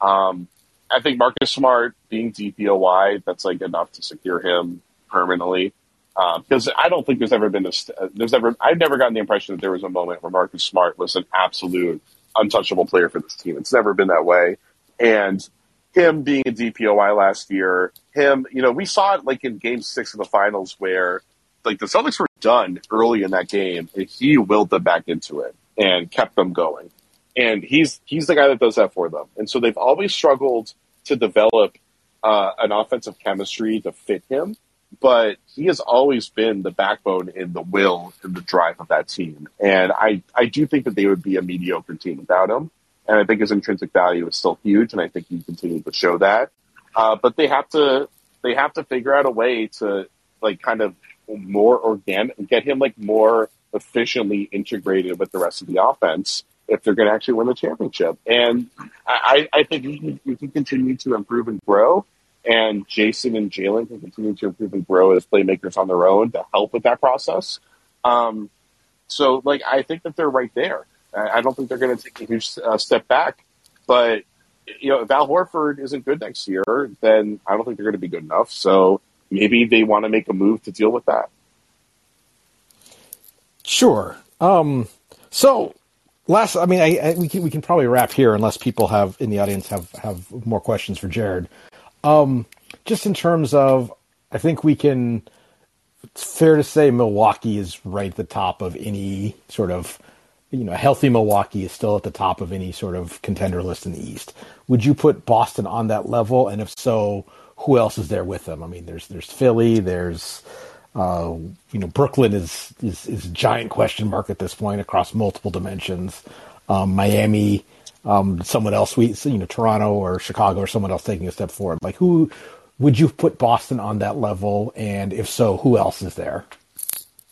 Um, I think Marcus Smart being DPOY, that's like enough to secure him permanently. Because um, I don't think there's ever been a there's ever I've never gotten the impression that there was a moment where Marcus Smart was an absolute untouchable player for this team. It's never been that way. And him being a DPOY last year, him, you know, we saw it like in Game Six of the Finals where like the Celtics were done early in that game, and he willed them back into it and kept them going. And he's he's the guy that does that for them. And so they've always struggled to develop uh, an offensive chemistry to fit him, but he has always been the backbone in the will and the drive of that team. And I, I do think that they would be a mediocre team without him. And I think his intrinsic value is still huge, and I think he continues to show that. Uh, but they have to they have to figure out a way to like kind of more organic, get him like more efficiently integrated with the rest of the offense if they're going to actually win the championship. And I, I think you can, you can continue to improve and grow. And Jayson and Jaylen can continue to improve and grow as playmakers on their own to help with that process. Um, so, like, I think that they're right there. I don't think they're going to take a huge uh, step back. But, you know, if Al Horford isn't good next year, then I don't think they're going to be good enough. So maybe they want to make a move to deal with that. Sure. Um, so last, I mean, I, I, we can we can probably wrap here unless people have in the audience have have more questions for Jared. Um, just in terms of, I think we can. It's fair to say Milwaukee is right at the top of any sort of, you know, healthy Milwaukee is still at the top of any sort of contender list in the East. Would you put Boston on that level? And if so, who else is there with them? I mean, there's there's Philly, there's uh, you know, Brooklyn is, is, is a giant question mark at this point across multiple dimensions. Um, Miami, um, someone else, we, you know, Toronto or Chicago or someone else taking a step forward. Like, who would you put Boston on that level? And if so, who else is there?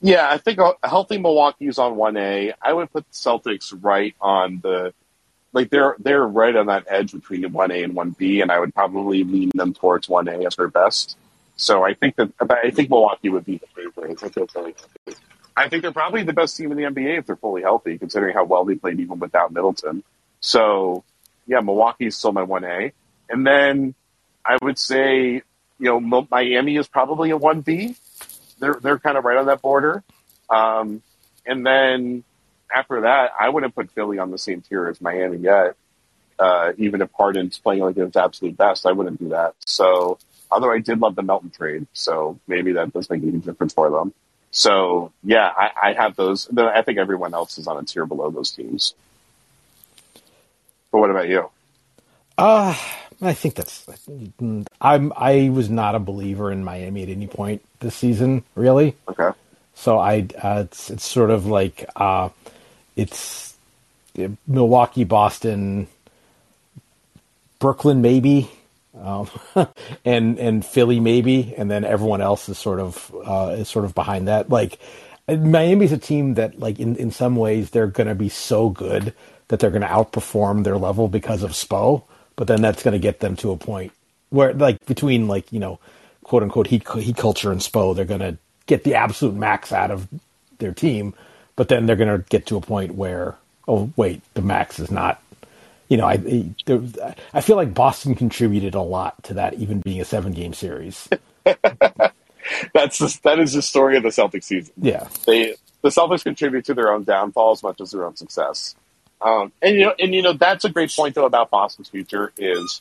Yeah, I think a healthy Milwaukee is on one A. I would put the Celtics right on the like they're they're right on that edge between one A and one B, and I would probably lean them towards one A as their best. So I think that I think Milwaukee would be the favorite. I think they're probably the best team in the NBA if they're fully healthy, considering how well they played even without Middleton. So yeah, Milwaukee is still my one A, and then I would say you know Miami is probably a one B. They're they're kind of right on that border, um, and then after that, I wouldn't put Philly on the same tier as Miami yet. Uh, even if Harden's playing like his absolute best, I wouldn't do that. So, although I did love the Melton trade, so maybe that does make a difference for them. So, yeah, I, I have those. I think everyone else is on a tier below those teams. But what about you? Uh, I think that's. I'm. I was not a believer in Miami at any point this season, really. Okay. So I, uh, it's it's sort of like uh, it's Milwaukee, Boston, Brooklyn, maybe, um, and and Philly, maybe, and then everyone else is sort of uh, is sort of behind that. Like Miami's a team that, like in in some ways, they're going to be so good that they're going to outperform their level because of Spo, but then that's going to get them to a point where, like, between like you know, quote unquote heat heat culture and Spo, they're going to get the absolute max out of their team but then they're going to get to a point where, oh wait, the max is not. You know, I I feel like Boston contributed a lot to that, even being a seven game series. That's the, that is the story of the Celtics season. Yeah, they the Celtics contribute to their own downfall as much as their own success. Um, and you know, and you know that's a great point though about Boston's future is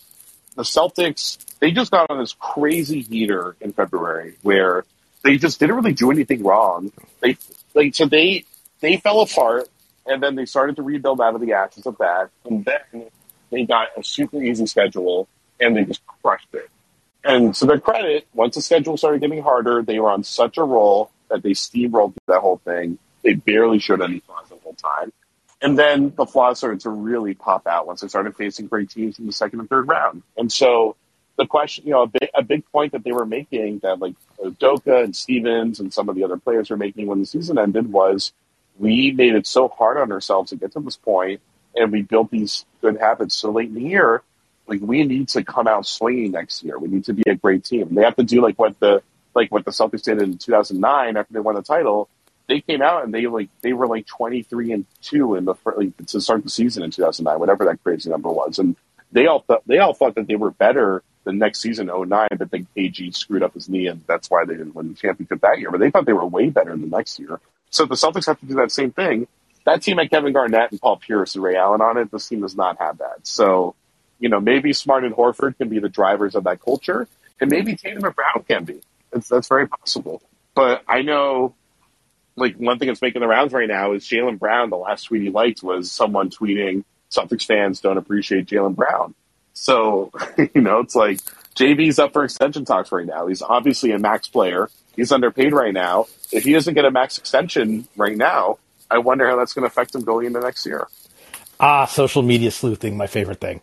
the Celtics. They just got on this crazy heater in February where they just didn't really do anything wrong. They like so they they fell apart, and then they started to rebuild out of the ashes of that, and then they got a super easy schedule, and they just crushed it. And to their credit, once the schedule started getting harder, they were on such a roll that they steamrolled through that whole thing. They barely showed any flaws the whole time. And then the flaws started to really pop out once they started facing great teams in the second and third round. And so the question, you know, a big, a big point that they were making that like Doka and Stevens and some of the other players were making when the season ended was we made it so hard on ourselves to get to this point, and we built these good habits so late in the year. Like we need to come out swinging next year. We need to be a great team. They have to do like what the like what the Celtics did in 2009 after they won the title. They came out and they like they were like 23 and two in the like, to start the season in 2009, whatever that crazy number was, and they all thought they all thought that they were better the next season 09, but then KG screwed up his knee and that's why they didn't win the championship that year. But they thought they were way better the next year. So the Celtics have to do that same thing. That team had Kevin Garnett and Paul Pierce and Ray Allen on it. This team does not have that. So, you know, maybe Smart and Horford can be the drivers of that culture, and maybe Tatum and Brown can be. It's, that's very possible. But I know, like, one thing that's making the rounds right now is Jaylen Brown. The last tweet he liked was someone tweeting, Celtics fans don't appreciate Jaylen Brown. So, you know, it's like JB's up for extension talks right now. He's obviously a max player. He's underpaid right now. If he doesn't get a max extension right now, I wonder how that's going to affect him going into next year. Ah, social media sleuthing, my favorite thing.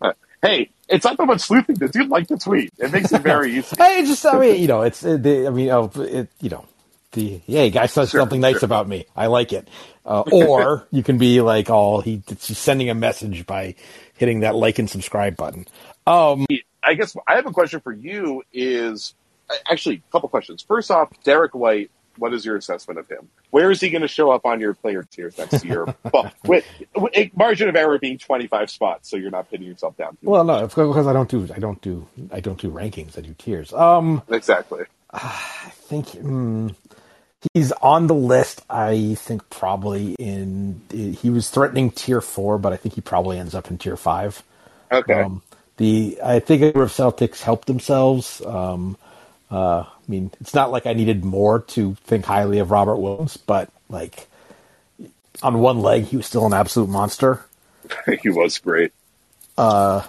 hey, it's not that much sleuthing. The dude like the tweet. It makes it very easy. hey, just I mean, you know, it's I mean, oh, it, you know, the hey, guy says sure, something nice sure. about me. I like it. Uh, or you can be like, oh, he, he's sending a message by hitting that like and subscribe button. Um, I guess I have a question for you. Is actually a couple questions. First off, Derrick White. What is your assessment of him? Where is he going to show up on your player tiers next year? well, with, with, a margin of error being twenty five spots, so you're not pitting yourself down. well, no, because I don't do I don't do I don't do rankings. I do tiers. Um, exactly. I think. Mm, He's on the list. I think probably in he was threatening tier four, but I think he probably ends up in tier five. Okay. Um, the I think a number of Celtics helped themselves. Um, uh, I mean, it's not like I needed more to think highly of Robert Williams, but like on one leg, he was still an absolute monster. he was great. Uh,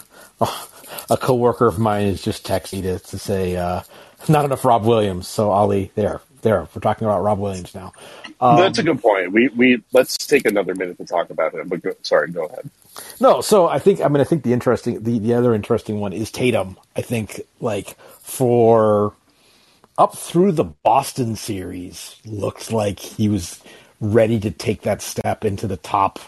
a coworker of mine is just texting to, to say, uh, not enough Rob Williams. So Ali, there, there. We're talking about Rob Williams now. Um, That's a good point. We we let's take another minute to talk about him. But go, sorry, go ahead. No, so I think I mean I think the interesting the, the other interesting one is Tatum. I think like for up through the Boston series, looks like he was ready to take that step into the top,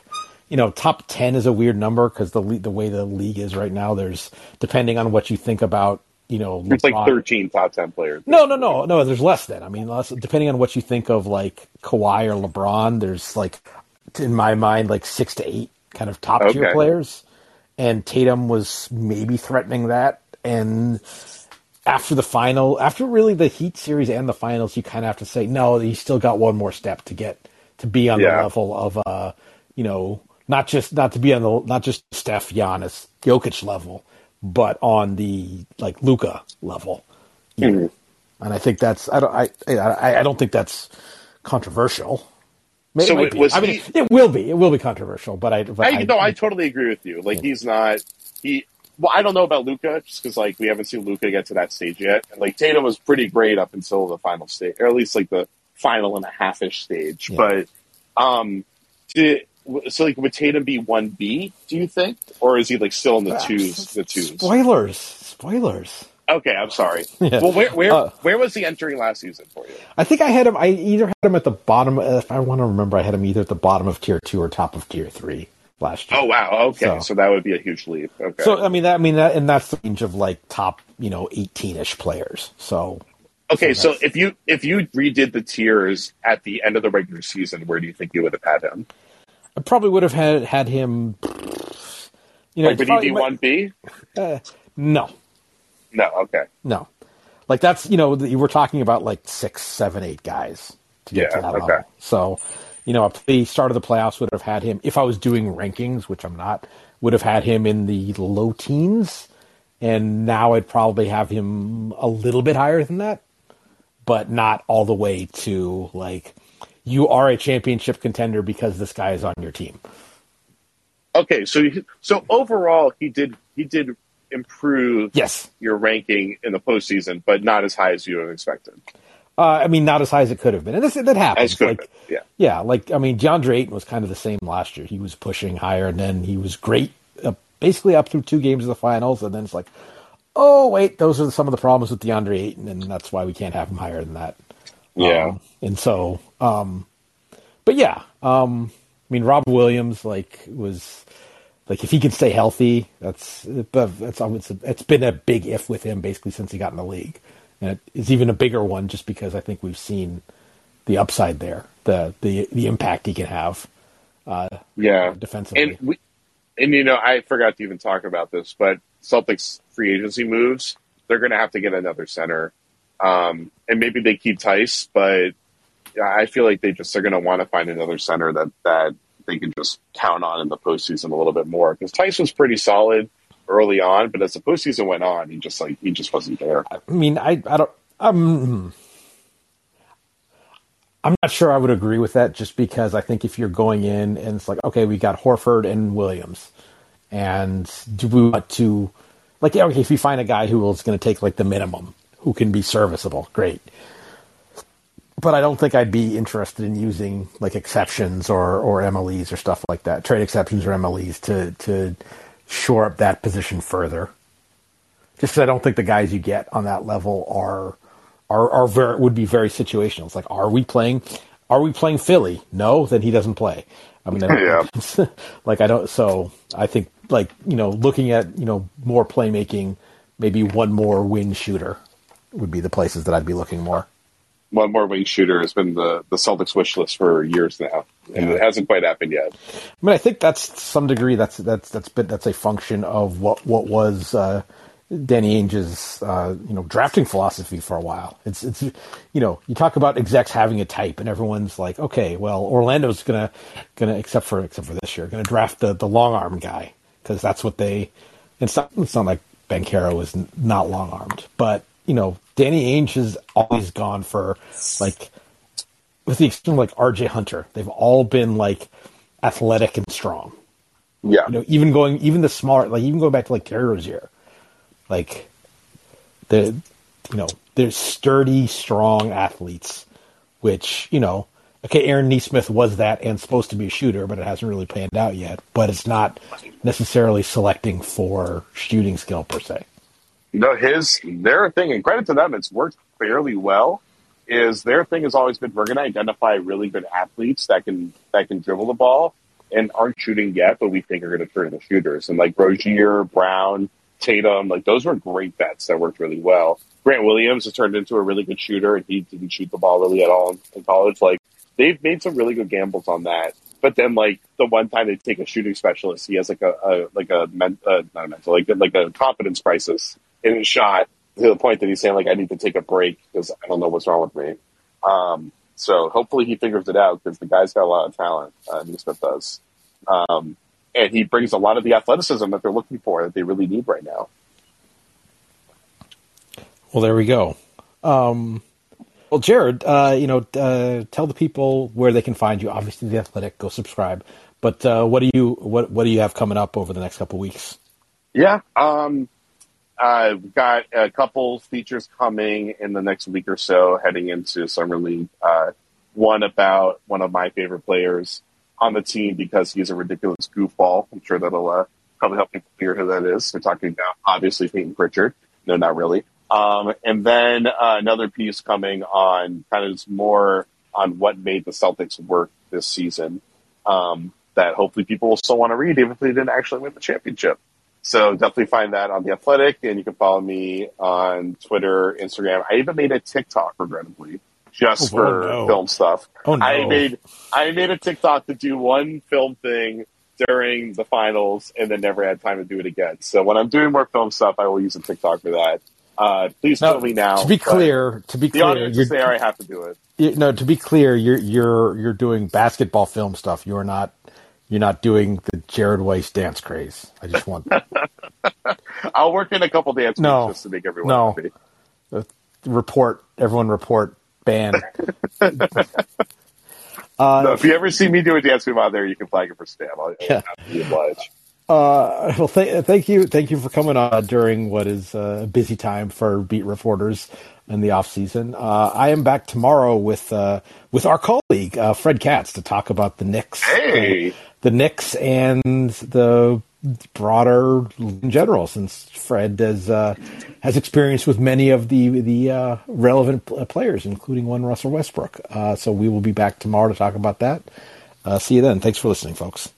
you know, top ten is a weird number because the the way the league is right now. There's depending on what you think about, you know, It's like 13 top 10 players. No, no, no, no. There's less than. I mean, less, depending on what you think of like Kawhi or LeBron, there's like, in my mind, like six to eight kind of top tier Okay. players, and Tatum was maybe threatening that. And after the final, after really the Heat series and the finals, you kind of have to say no. He's still got one more step to get to be on the level of, uh, you know, not just not to be on the not just Steph, Giannis, Jokic level, but on the like Luka level. Mhm. And I think that's I don't I I, I don't think that's controversial. So it might it be. was I mean, he- it will be. It will be controversial, but I. But I, no, I totally agree with you. Like he's not he. Well, I don't know about Luka just because like we haven't seen Luka get to that stage yet. And like Tatum was pretty great up until the final stage, or at least like the final and a half ish stage. Yeah. But um, to, so like would Tatum be one B? Do you think, or is he like still in the twos? The twos. Spoilers. Spoilers. Okay, I'm sorry. Yeah. Well, where where Uh, where was he entering last season for you? I think I had him. I either had him at the bottom. If I want to remember, I had him either at the bottom of tier two or top of tier three last year. Oh wow, okay, So- so, that would be a huge leap. Okay, So I mean that I mean that and that's the range of like top you know eighteen ish players. So okay, so so if you if you redid the tiers at the end of the regular season, where do you think you would have had him? I probably would have had had him. You know, Like, would he be one B? uh, no, No, okay. no. Like that's you know we're talking about like six, seven, eight guys to get Yeah, to that okay. level. So you know, if the start of the playoffs would have had him. If I was doing rankings, which I'm not, would have had him in the low teens, and now I'd probably have him a little bit higher than that, but not all the way to like you are a championship contender because this guy is on your team. Okay, so he- so overall, he did he did improve Yes, your ranking in the postseason, but not as high as you have expected. uh, I mean not as high as it could have been, and this that happens. Like, yeah. Yeah, like I mean, DeAndre Ayton was kind of the same last year. He was pushing higher, and then he was great, uh, basically up through two games of the finals, and then it's like, oh wait, those are some of the problems with DeAndre Ayton, and that's why we can't have him higher than that. Yeah. Um, and so, um, but yeah, um, I mean, Rob Williams like was like if he can stay healthy, that's that's it's, it's been a big if with him basically since he got in the league, and it's even a bigger one just because I think we've seen the upside there, the the the impact he can have Yeah, defensively. and we, and you know, I forgot to even talk about this, but Celtics free agency moves, they're going to have to get another center, um, and maybe they keep Theis, but I feel like they just they're going to want to find another center that that they can just count on in the postseason a little bit more because Theis was pretty solid early on, but as the postseason went on, he just like he just wasn't there. I mean, I I don't. I'm I'm not sure I would agree with that, just because I think if you're going in and it's like, okay, we got Horford and Williams, and do we want to, like, okay, if you find a guy who is going to take like the minimum, who can be serviceable, great. But I don't think I'd be interested in using like exceptions or or MLEs or stuff like that, trade exceptions or MLEs to to shore up that position further just 'cause I don't think the guys you get on that level are are are very would be very situational. It's like, are we playing? Are we playing Philly? No, then he doesn't play. I mean, don't- like I don't. So I think like you know, looking at you know more playmaking, maybe one more win shooter would be the places that I'd be looking more. One more wing shooter has been the the Celtics wish list for years now, and Yeah. it hasn't quite happened yet. I mean, I think that's some degree that's that's that's been that's a function of what what was uh, Danny Ainge's uh, you know drafting philosophy for a while. It's it's you know you talk about execs having a type, and everyone's like, okay, well Orlando's gonna gonna except for except for this year gonna draft the the long arm guy because that's what they. It's not it's not like Banchero is n- not long armed, but you know Danny Ainge has always gone for like with the exception of like RJ Hunter, they've all been like athletic and strong. Yeah, You know, even going even the smaller like even going back to like Terry Rozier. Like the you know, they're sturdy, strong athletes, which, you know, okay, Aaron Nesmith was that and supposed to be a shooter, but it hasn't really panned out yet. But it's not necessarily selecting for shooting skill per se. No, his their thing, and credit to them, it's worked fairly well. Is their thing has always been we're going to identify really good athletes that can that can dribble the ball, and aren't shooting yet, but we think are going to turn into shooters. And like Rozier, Brown, Tatum, like those were great bets that worked really well. Grant Williams has turned into a really good shooter, and he didn't shoot the ball really at all in, college. Like they've made some really good gambles on that. But then, like the one time they take a shooting specialist, he has like a, a like a men, uh, not a mental, like like a confidence crisis in his shot to the point that he's saying like I need to take a break because I don't know what's wrong with me. Um, so hopefully he figures it out because the guy's got a lot of talent. Uh, Nesmith does, um, and he brings a lot of the athleticism that they're looking for that they really need right now. Well, there we go. Um, well, Jared, uh, you know, uh, tell the people where they can find you. Obviously, the Athletic. Go subscribe. But uh, what do you what what do you have coming up over the next couple weeks? Yeah, um, I've got a couple features coming in the next week or so, heading into summer league. Uh, one about one of my favorite players on the team because he's a ridiculous goofball. I'm sure that'll uh, probably help people figure who that is. We're talking about obviously Payton Pritchard. No, not really. Um, and then uh, another piece coming on kind of more on what made the Celtics work this season um, that hopefully people will still want to read, even if they didn't actually win the championship. So definitely find that on the Athletic, and you can follow me on Twitter, Instagram. I even made a TikTok, regrettably, just Oh, for no. film stuff. Oh, no. I made I made a TikTok to do one film thing during the finals, and then never had time to do it again. So when I'm doing more film stuff, I will use a TikTok for that. Uh, please Now, kill me now. to be clear, to be the clear, audience you're, there. I have to do it. you- no, to be clear, you're you're you're doing basketball film stuff. You're not you're not doing the Jared Weiss dance craze. I just want I'll work in a couple dance No. moves just to make everyone No. happy. report everyone report ban. No, if you ever see me do a dance move out there, you can flag it for spam. I'll, Yeah. I'll be obliged. Uh, well, th- thank you, thank you for coming on during what is uh, a busy time for beat reporters in the off season. Uh, I am back tomorrow with uh, with our colleague uh, Fred Katz to talk about the Knicks, Hey. The Knicks, and the broader in general. Since Fred has uh, has experience with many of the the uh, relevant pl- players, including one Russell Westbrook. Uh, so we will be back tomorrow to talk about that. Uh, see you then. Thanks for listening, folks.